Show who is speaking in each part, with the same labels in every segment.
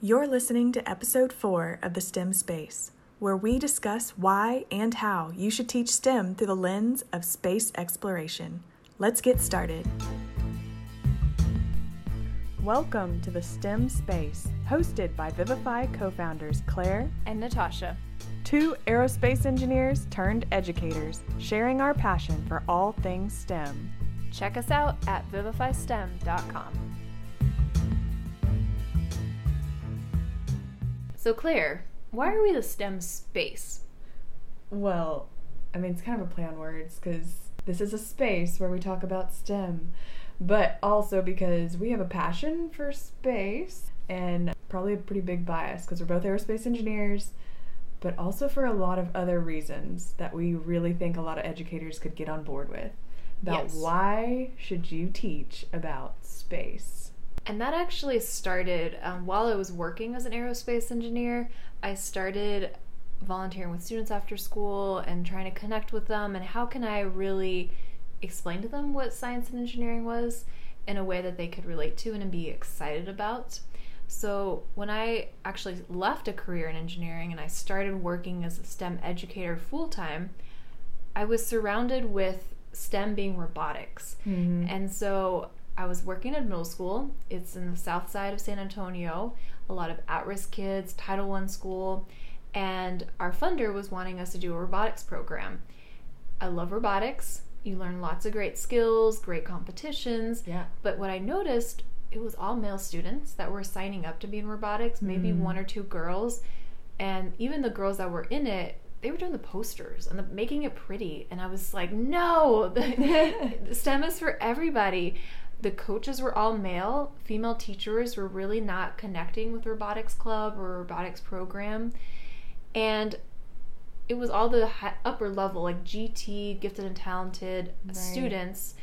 Speaker 1: You're listening to episode 4 of the STEM Space, where we discuss why and how you should teach STEM through the lens of space exploration. Let's get started. Welcome to the STEM Space, hosted by Vivify co founders Claire
Speaker 2: and Natasha,
Speaker 1: two aerospace engineers turned educators, sharing our passion for all things STEM.
Speaker 2: Check us out at vivifystem.com. So, Claire, why are we the STEM space?
Speaker 1: Well, I mean, it's kind of a play on words because this is a space where we talk about STEM, but also because we have a passion for space and probably a pretty big bias because we're both aerospace engineers, but also for a lot of other reasons that we really think a lot of educators could get on board with about yes. why should you teach about space
Speaker 2: and that actually started um, while I was working as an aerospace engineer. I started volunteering with students after school and trying to connect with them and how can I really explain to them what science and engineering was in a way that they could relate to and be excited about. So, when I actually left a career in engineering and I started working as a STEM educator full time, I was surrounded with STEM being robotics. Mm-hmm. And so I was working at middle school. It's in the south side of San Antonio. A lot of at-risk kids, Title I school, and our funder was wanting us to do a robotics program. I love robotics. You learn lots of great skills, great competitions.
Speaker 1: Yeah.
Speaker 2: But what I noticed, it was all male students that were signing up to be in robotics, maybe mm. one or two girls. And even the girls that were in it, they were doing the posters and the, making it pretty. And I was like, no, the STEM is for everybody the coaches were all male. Female teachers were really not connecting with robotics club or robotics program. And it was all the upper level, like GT, gifted and talented right. students.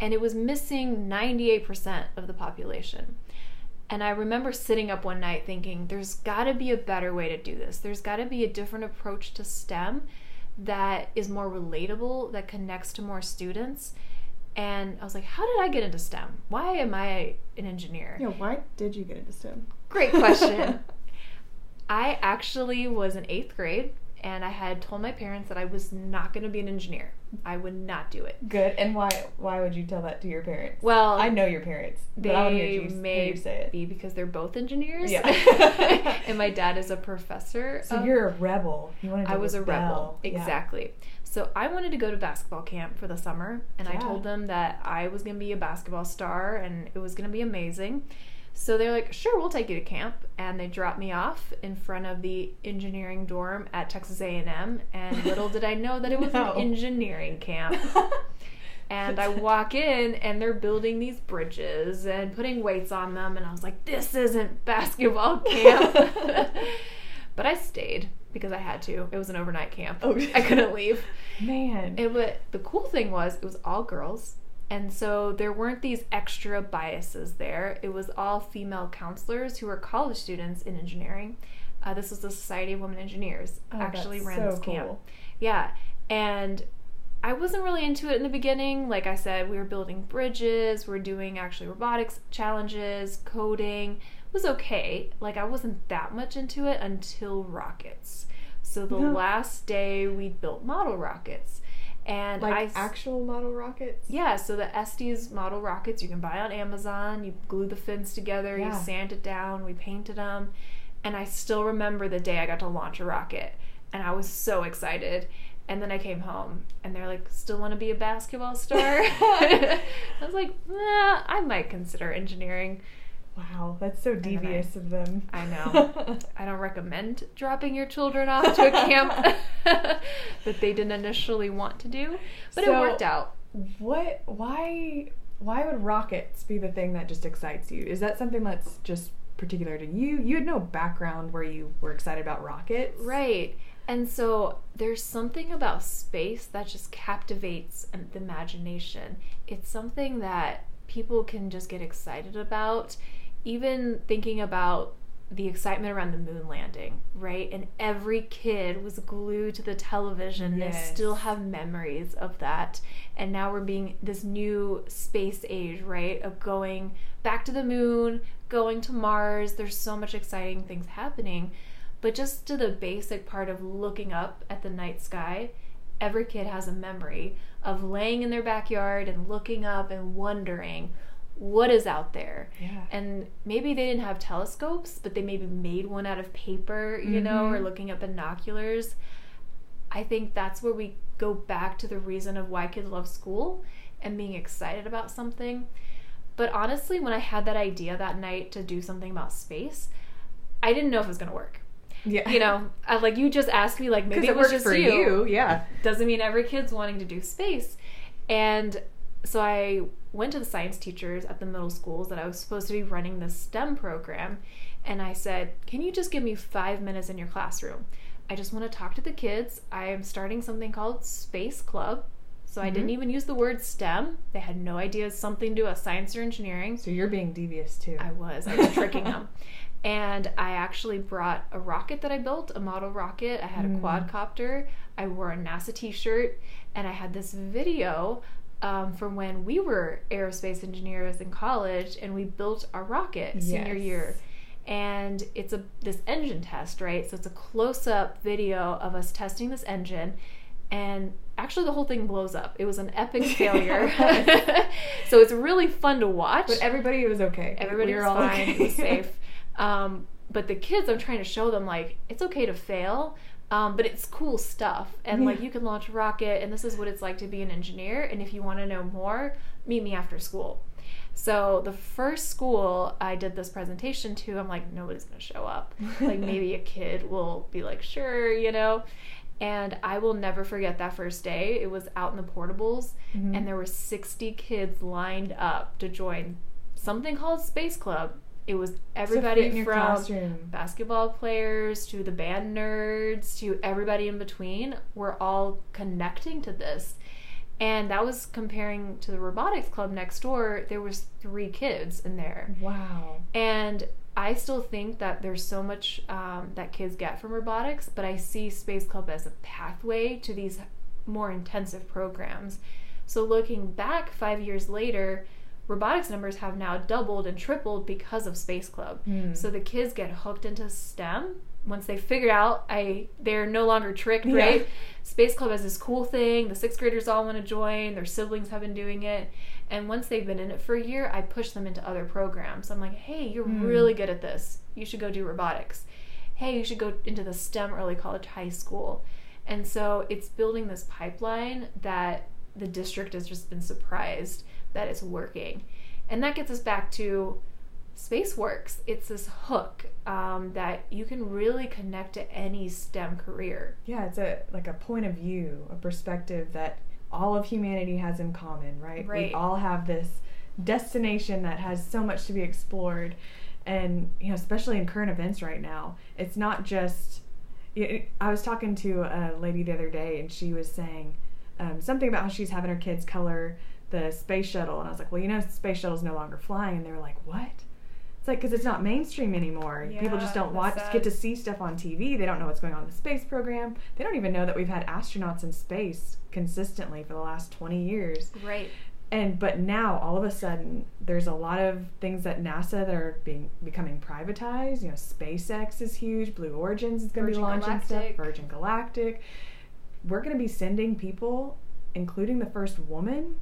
Speaker 2: And it was missing 98% of the population. And I remember sitting up one night thinking, there's got to be a better way to do this. There's got to be a different approach to STEM that is more relatable, that connects to more students and I was like, how did I get into STEM? Why am I an engineer?
Speaker 1: Yeah, why did you get into STEM?
Speaker 2: Great question. I actually was in eighth grade and I had told my parents that I was not going to be an engineer. I would not do it.
Speaker 1: Good. And why? Why would you tell that to your parents?
Speaker 2: Well,
Speaker 1: I know your parents.
Speaker 2: They
Speaker 1: but
Speaker 2: you, may be because they're both engineers.
Speaker 1: Yeah.
Speaker 2: and my dad is a professor.
Speaker 1: So you're a rebel. You
Speaker 2: wanted. To I was a rebel. Exactly. Yeah. So I wanted to go to basketball camp for the summer, and yeah. I told them that I was going to be a basketball star and it was going to be amazing. So they're like, sure, we'll take you to camp, and they dropped me off in front of the engineering dorm at Texas A&M. And little did I know that it was no. an engineering camp. and I walk in, and they're building these bridges and putting weights on them, and I was like, this isn't basketball camp. but I stayed because I had to. It was an overnight camp. Oh, I couldn't leave.
Speaker 1: Man.
Speaker 2: It was, the cool thing was it was all girls. And so there weren't these extra biases there. It was all female counselors who were college students in engineering. Uh, this was the Society of Women Engineers
Speaker 1: oh,
Speaker 2: actually ran
Speaker 1: so
Speaker 2: this camp.
Speaker 1: Cool.
Speaker 2: Yeah. And I wasn't really into it in the beginning. Like I said, we were building bridges, we are doing actually robotics challenges, coding. Was okay. Like I wasn't that much into it until rockets. So the no. last day we built model rockets. And
Speaker 1: like I, actual model rockets?
Speaker 2: Yeah, so the Estes model rockets you can buy on Amazon. You glue the fins together, yeah. you sand it down, we painted them. And I still remember the day I got to launch a rocket. And I was so excited. And then I came home and they're like, still want to be a basketball star? I was like, nah, I might consider engineering.
Speaker 1: Wow, that's so devious of them.
Speaker 2: I know. I don't recommend dropping your children off to a camp that they didn't initially want to do, but so, it worked out.
Speaker 1: What? Why? Why would rockets be the thing that just excites you? Is that something that's just particular to you? You had no background where you were excited about rockets,
Speaker 2: right? And so there's something about space that just captivates the imagination. It's something that people can just get excited about even thinking about the excitement around the moon landing, right? And every kid was glued to the television. Yes. They still have memories of that. And now we're being this new space age, right? Of going back to the moon, going to Mars. There's so much exciting things happening. But just to the basic part of looking up at the night sky, every kid has a memory of laying in their backyard and looking up and wondering what is out there.
Speaker 1: Yeah.
Speaker 2: And maybe they didn't have telescopes, but they maybe made one out of paper, you know, mm-hmm.
Speaker 1: or
Speaker 2: looking at binoculars. I think that's where we go back to the reason of why kids love school and being excited about something. But honestly, when I had that idea that night to do something about space, I didn't know if it was going to work.
Speaker 1: Yeah.
Speaker 2: You know, I, like you just asked me, like maybe it
Speaker 1: it
Speaker 2: was just
Speaker 1: for
Speaker 2: you.
Speaker 1: you. Yeah.
Speaker 2: Doesn't mean every kid's wanting to do space. And so I went to the science teachers at the middle schools that I was supposed to be running this STEM program, and I said, "Can you just give me five minutes in your classroom? I just want to talk to the kids. I am starting something called Space Club." So I didn't
Speaker 1: Mhm.
Speaker 2: even use the word STEM. They had no idea something to do with science or engineering.
Speaker 1: So you're being devious too.
Speaker 2: I was. I was tricking them. And I actually brought a rocket that I built, a model rocket. I had a
Speaker 1: Mm.
Speaker 2: quadcopter. I wore a NASA t shirt. And I had this video um, from when we were aerospace engineers in college and we built our rocket senior
Speaker 1: Yes.
Speaker 2: year. And it's a this engine test, right? So it's a close up video of us testing this engine. And actually, the whole thing blows up. It was an epic failure. so it's really fun to watch.
Speaker 1: But everybody was okay.
Speaker 2: Everybody
Speaker 1: We were
Speaker 2: was
Speaker 1: all
Speaker 2: fine.
Speaker 1: okay.
Speaker 2: It was safe. Um, but the kids, I'm trying to show them like it's okay to fail, um, but it's cool stuff, and like you can launch a rocket, and this is what it's like to be an engineer. And if you want to know more, meet me after school. So the first school I did this presentation to, I'm like, nobody's gonna show up. like maybe a kid will be like, sure, you know. And I will never forget that first day. It was out in the portables,
Speaker 1: Mhm.
Speaker 2: and there were 60 kids lined up to join something called Space Club. It was everybody
Speaker 1: your
Speaker 2: from
Speaker 1: classroom.
Speaker 2: basketball players to the band nerds to everybody in between. We're all connecting to this. And that was comparing to the robotics club next door. There was three kids in there.
Speaker 1: Wow.
Speaker 2: And I still think that there's so much um, that kids get from robotics, but I see Space Club as a pathway to these more intensive programs. So looking back five years later, robotics numbers have now doubled and tripled because of Space Club.
Speaker 1: Hmm.
Speaker 2: So the kids get hooked into STEM once they figure out I they're no longer tricked,
Speaker 1: Yeah.
Speaker 2: right? Space Club has this cool thing. The sixth graders all want to join. Their siblings have been doing it. And once they've been in it for a year, I push them into other programs. I'm like, hey, you're
Speaker 1: Hmm.
Speaker 2: really good at this. You should go do robotics. Hey, you should go into the STEM early college high school. And so it's building this pipeline that the district has just been surprised that it's working. And that gets us back to SpaceWorks. It's this hook um, that you can really connect to any STEM career.
Speaker 1: Yeah, it's a like a point of view, a perspective that all of humanity has in common, right?
Speaker 2: Right.
Speaker 1: We all have this destination that has so much to be explored. And, you know, especially in current events right now, it's not just. it- I was talking to a lady the other day, and she was saying um, something about how she's having her kids color the space shuttle. And I was like, well, you know, space shuttle's no longer flying. And they were like, what? It's like, because it's not mainstream anymore. People just don't watch,
Speaker 2: sad.
Speaker 1: get to see stuff on TV. They don't know what's going on in the space program. They don't even know that we've had astronauts in space consistently for the last 20 years.
Speaker 2: Right.
Speaker 1: And but now all of a sudden there's a lot of things at NASA that are being becoming privatized. You know, SpaceX is huge, Blue Origins is going to be launching stuff,
Speaker 2: Galactic.
Speaker 1: Virgin Galactic. We're going to be sending people, including the first woman,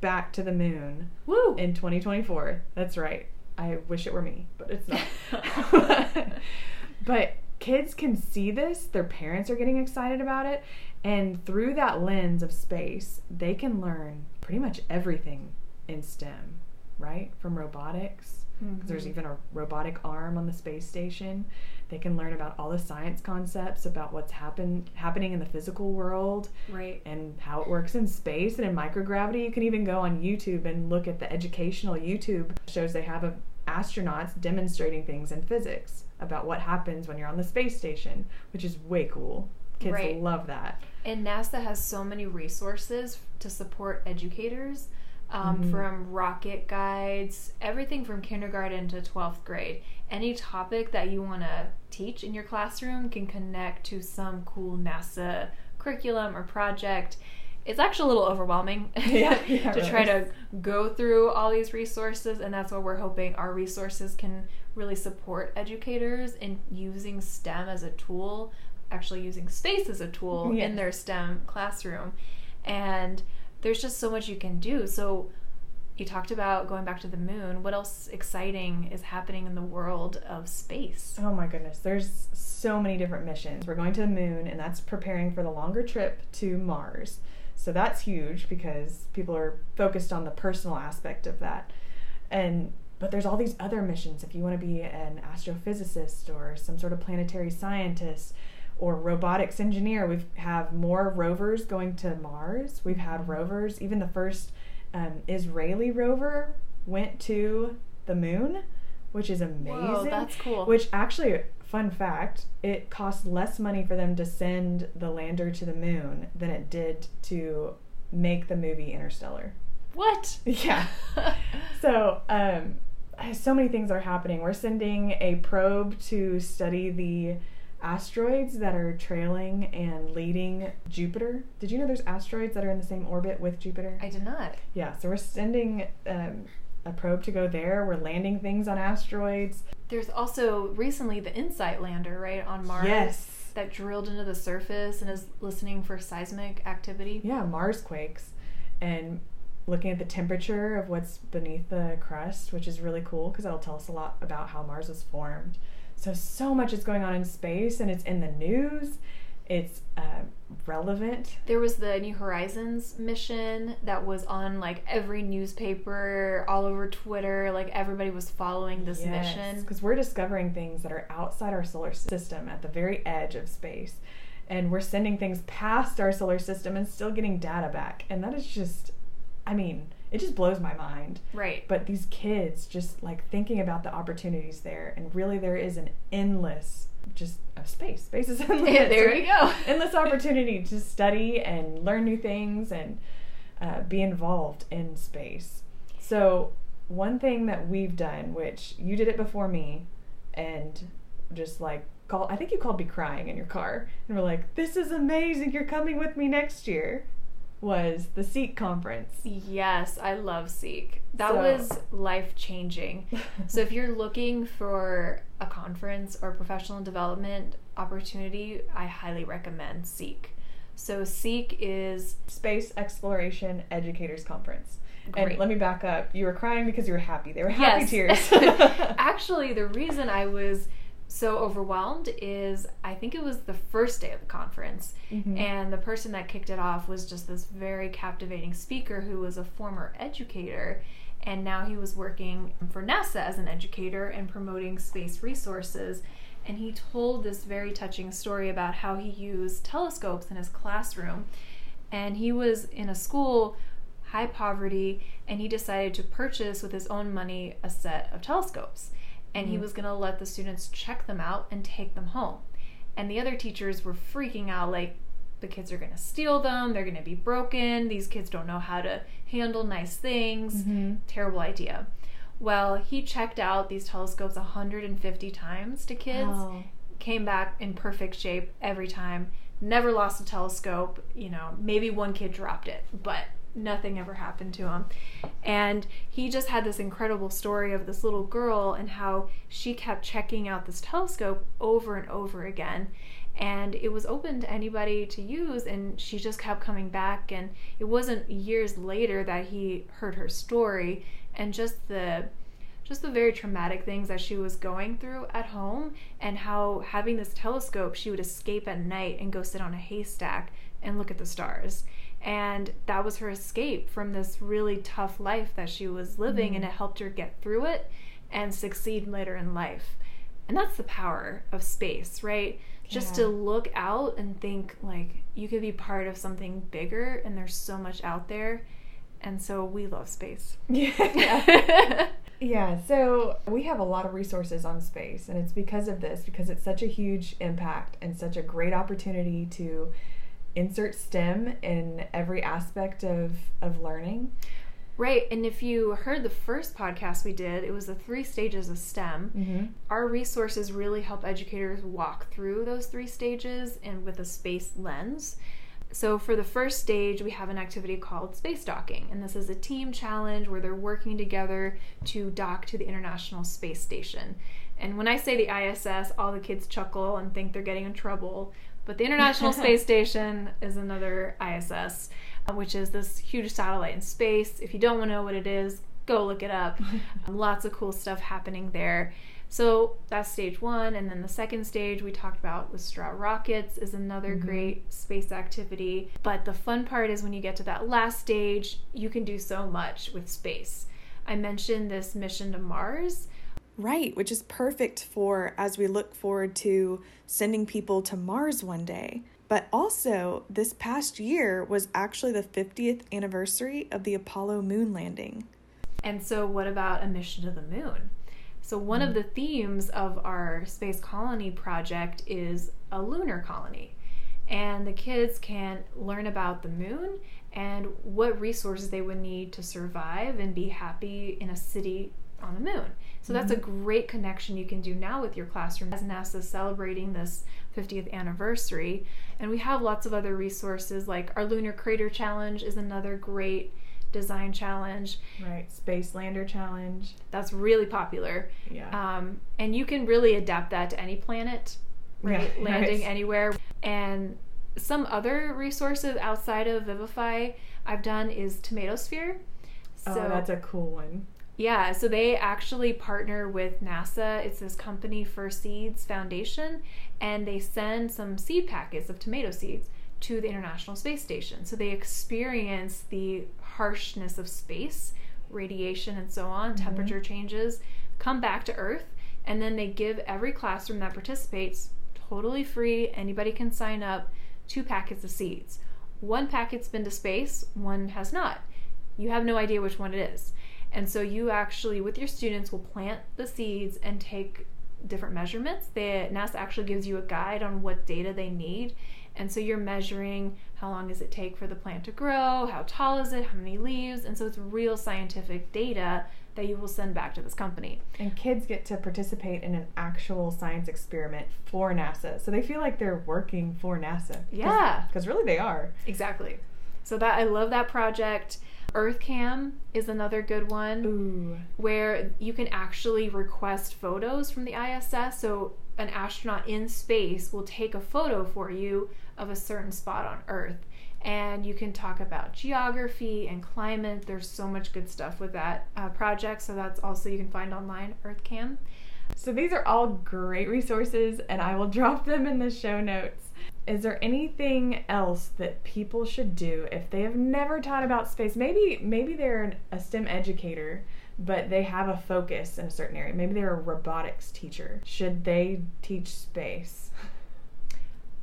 Speaker 1: back to the moon
Speaker 2: Woo!
Speaker 1: in 2024. That's right. I wish it were me, but it's not. but kids can see this, their parents are getting excited about it, and through that lens of space, they can learn pretty much everything in STEM, right? From robotics. 'Cause There's
Speaker 2: mm-hmm.
Speaker 1: even a robotic arm on the space station. They can learn about all the science concepts about what's happen happening in the physical world
Speaker 2: right.
Speaker 1: and how it works in space and in microgravity. You can even go on YouTube and look at the educational YouTube shows they have of astronauts demonstrating things in physics about what happens when you're on the space station, which is way cool. Kids
Speaker 2: Right.
Speaker 1: love that.
Speaker 2: And NASA has so many resources to support educators, um,
Speaker 1: Mhm.
Speaker 2: from rocket guides, everything from kindergarten to 12th grade. Any topic that you want to teach in your classroom can connect to some cool NASA curriculum or project. it's actually a little overwhelming
Speaker 1: Yeah, yeah,
Speaker 2: to try to go through all these resources and that's what we're hoping our resources can really support educators in using STEM as a tool, actually using space as a tool
Speaker 1: Yeah.
Speaker 2: in their STEM classroom. And there's just so much you can do. So you talked about going back to the moon. What else exciting is happening in the world of space?
Speaker 1: Oh my goodness, there's so many different missions. We're going to the moon, and that's preparing for the longer trip to Mars. So that's huge because people are focused on the personal aspect of that. And but there's all these other missions if you want to be an astrophysicist or some sort of planetary scientist or robotics engineer. We have more rovers going to Mars. We've had rovers, even the first um, Israeli rover went to the moon, which is amazing.
Speaker 2: Whoa, that's cool.
Speaker 1: Which actually, fun fact, it cost less money for them to send the lander to the moon than it did to make the movie Interstellar.
Speaker 2: what?
Speaker 1: Yeah. So, um, so many things are happening. We're sending a probe to study the asteroids that are trailing and leading Jupiter. Did you know there's asteroids that are in the same orbit with Jupiter?
Speaker 2: I did not.
Speaker 1: Yeah, so we're sending um, a probe to go there. We're landing things on asteroids.
Speaker 2: There's also recently the InSight lander, right, on Mars.
Speaker 1: Yes.
Speaker 2: That drilled into the surface and is listening for seismic activity.
Speaker 1: Yeah, Mars quakes. And looking at the temperature of what's beneath the crust, which is really cool because that'll tell us a lot about how Mars was formed. So, so much is going on in space and it's in the news. It's uh, relevant.
Speaker 2: There was the New Horizons mission that was on like every newspaper, all over Twitter. Like everybody was following this mission.
Speaker 1: Because we're discovering things that are outside our solar system at the very edge of space. And we're sending things past our solar system and still getting data back. And that is just, I mean, it just blows my mind.
Speaker 2: Right.
Speaker 1: But these kids just like thinking about the opportunities there. And really, there is an endless, just uh, space. Space is endless.
Speaker 2: Yeah, there
Speaker 1: right?
Speaker 2: you go.
Speaker 1: endless opportunity to study and learn new things and uh, be involved in space. So, one thing that we've done, which you did it before me, and just like call, I think you called me crying in your car, and we're like, "This is amazing! You're coming with me next year." Was the SEEC conference?
Speaker 2: Yes, I love SEEC. That
Speaker 1: So-
Speaker 2: was life changing. so if you're looking for a conference or professional development opportunity, I highly recommend SEEC. So SEEC is
Speaker 1: Space Exploration Educators Conference.
Speaker 2: Great.
Speaker 1: And let me back up. You were crying because you were happy. They were happy
Speaker 2: Yes.
Speaker 1: tears.
Speaker 2: Actually, the reason I was so overwhelmed is I think it was the first day of the conference,
Speaker 1: Mhm.
Speaker 2: and the person that kicked it off was just this very captivating speaker who was a former educator, and now he was working for NASA as an educator and promoting space resources. And he told this very touching story about how he used telescopes in his classroom. And he was in a school, high poverty, and he decided to purchase with his own money a set of telescopes. And he
Speaker 1: Mhm.
Speaker 2: was going to let the students check them out and take them home. And the other teachers were freaking out like, the kids are going to steal them, they're going to be broken, these kids don't know how to handle nice things.
Speaker 1: Mhm.
Speaker 2: Terrible idea. Well, he checked out these telescopes 150 times to kids
Speaker 1: Wow.
Speaker 2: came back in perfect shape every time. Never lost a telescope. You know, maybe one kid dropped it, but nothing ever happened to him. And he just had this incredible story of this little girl and how she kept checking out this telescope over and over again. And it was open to anybody to use, and she just kept coming back. And it wasn't years later that he heard her story and just the just the very traumatic things that she was going through at home and how having this telescope she would escape at night and go sit on a haystack and look at the stars and that was her escape from this really tough life that she was living and mm-hmm. it helped her get through it and succeed later in life. And that's the power of space right? Just to look out and think like you could be part of something bigger and there's so much out there. And so we love space.
Speaker 1: Yeah. yeah, so we have a lot of resources on space, and it's because of this, because it's such a huge impact and such a great opportunity to insert STEM in every aspect of, of learning.
Speaker 2: Right. And if you heard the first podcast we did, it was the three stages of STEM.
Speaker 1: Mm-hmm.
Speaker 2: Our resources really help educators walk through those three stages and with a space lens. So, for the first stage, we have an activity called space docking, and this is a team challenge where they're working together to dock to the International Space Station. And when I say the ISS, all the kids chuckle and think they're getting in trouble. But the International Space Station is another ISS, uh, which is this huge satellite in space. If you don't want to know what it is, go look it up. Lots of cool stuff happening there. So that's stage one. And then the second stage we talked about was Straw Rockets is another mm-hmm. great space activity. But the fun part is when you get to that last stage, you can do so much with space. I mentioned this mission to Mars.
Speaker 3: Right, which is perfect for as we look forward to sending people to Mars one day. But also, this past year was actually the 50th anniversary of the Apollo moon landing.
Speaker 2: And so, what about a mission to the moon? So, one of the themes of our space colony project is a lunar colony. And the kids can learn about the moon and what resources they would need to survive and be happy in a city on the moon. So, that's a mm-hmm. great connection you can do now with your classroom as NASA is celebrating this 50th anniversary. And we have lots of other resources like our Lunar Crater Challenge is another great design challenge.
Speaker 1: Right, Space Lander Challenge.
Speaker 2: That's really popular.
Speaker 1: Yeah.
Speaker 2: Um, and you can really adapt that to any planet, right? Yeah, Landing nice. anywhere. And some other resources outside of Vivify I've done is Tomatosphere.
Speaker 1: so, oh, that's a cool one.
Speaker 2: Yeah, so they actually partner with NASA. It's this company First Seeds Foundation, and they send some seed packets of tomato seeds to the International Space Station. So they experience the harshness of space, radiation, and so on, mm-hmm. temperature changes, come back to Earth, and then they give every classroom that participates totally free, anybody can sign up, two packets of seeds. One packet's been to space, one has not. You have no idea which one it is. And so you actually, with your students, will plant the seeds and take different measurements. The NASA actually gives you a guide on what data they need and so you're measuring how long does it take for the plant to grow, how tall is it, how many leaves, and so it's real scientific data that you will send back to this company.
Speaker 1: And kids get to participate in an actual science experiment for NASA. So they feel like they're working for NASA.
Speaker 2: Yeah.
Speaker 1: Because really they are.
Speaker 2: Exactly. So that I love that project. EarthKam is another good one
Speaker 1: Ooh.
Speaker 2: where you can actually request photos from the ISS. So an astronaut in space will take a photo for you of a certain spot on Earth. And you can talk about geography and climate. There's so much good stuff with that uh, project. So that's also you can find online, EarthKam.
Speaker 1: So these are all great resources, and I will drop them in the show notes. Is there anything else that people should do if they have never taught about space? Maybe maybe they're a STEM educator, but they have a focus in a certain area. Maybe they're a robotics teacher. Should they teach space?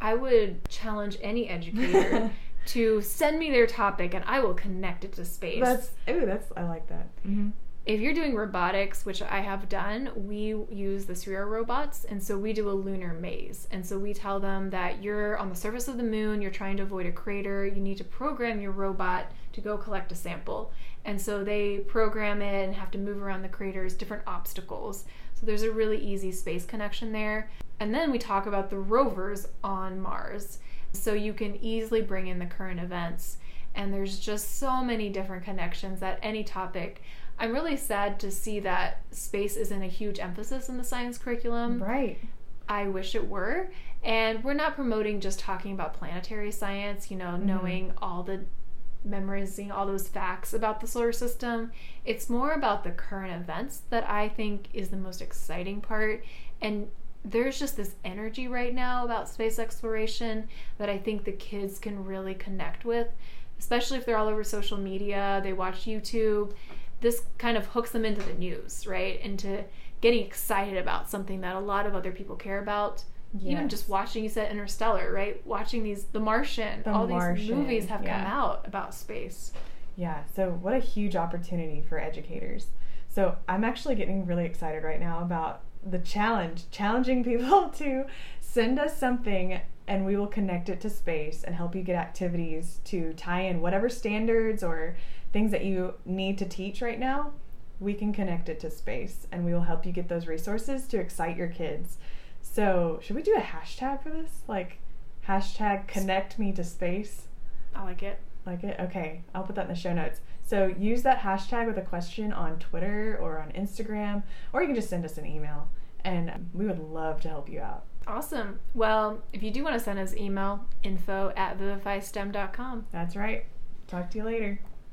Speaker 2: I would challenge any educator to send me their topic and I will connect it to space.
Speaker 1: That's ooh, that's I like that. Mm-hmm.
Speaker 2: If you're doing robotics, which I have done, we use the Sphero robots, and so we do a lunar maze. And so we tell them that you're on the surface of the moon, you're trying to avoid a crater, you need to program your robot to go collect a sample. And so they program it and have to move around the craters, different obstacles. So there's a really easy space connection there. And then we talk about the rovers on Mars. So you can easily bring in the current events. And there's just so many different connections that any topic. I'm really sad to see that space isn't a huge emphasis in the science curriculum.
Speaker 1: Right.
Speaker 2: I wish it were. And we're not promoting just talking about planetary science, you know, mm-hmm. knowing all the memorizing all those facts about the solar system. It's more about the current events that I think is the most exciting part. And there's just this energy right now about space exploration that I think the kids can really connect with, especially if they're all over social media, they watch YouTube. This kind of hooks them into the news, right? Into getting excited about something that a lot of other people care about. Yes. Even just watching, you said Interstellar, right? Watching these, The Martian, the all Martian, these movies have yeah. come out about space.
Speaker 1: Yeah, so what a huge opportunity for educators. So I'm actually getting really excited right now about the challenge, challenging people to send us something and we will connect it to space and help you get activities to tie in whatever standards or things that you need to teach right now. We can connect it to space and we will help you get those resources to excite your kids. So, should we do a hashtag for this? Like, hashtag connect me to space?
Speaker 2: I like it.
Speaker 1: Like it? Okay, I'll put that in the show notes. So use that hashtag with a question on Twitter or on Instagram, or you can just send us an email, and we would love to help you out.
Speaker 2: Awesome. Well, if you do want to send us email, info at vivifystem.com.
Speaker 1: That's right. Talk to you later.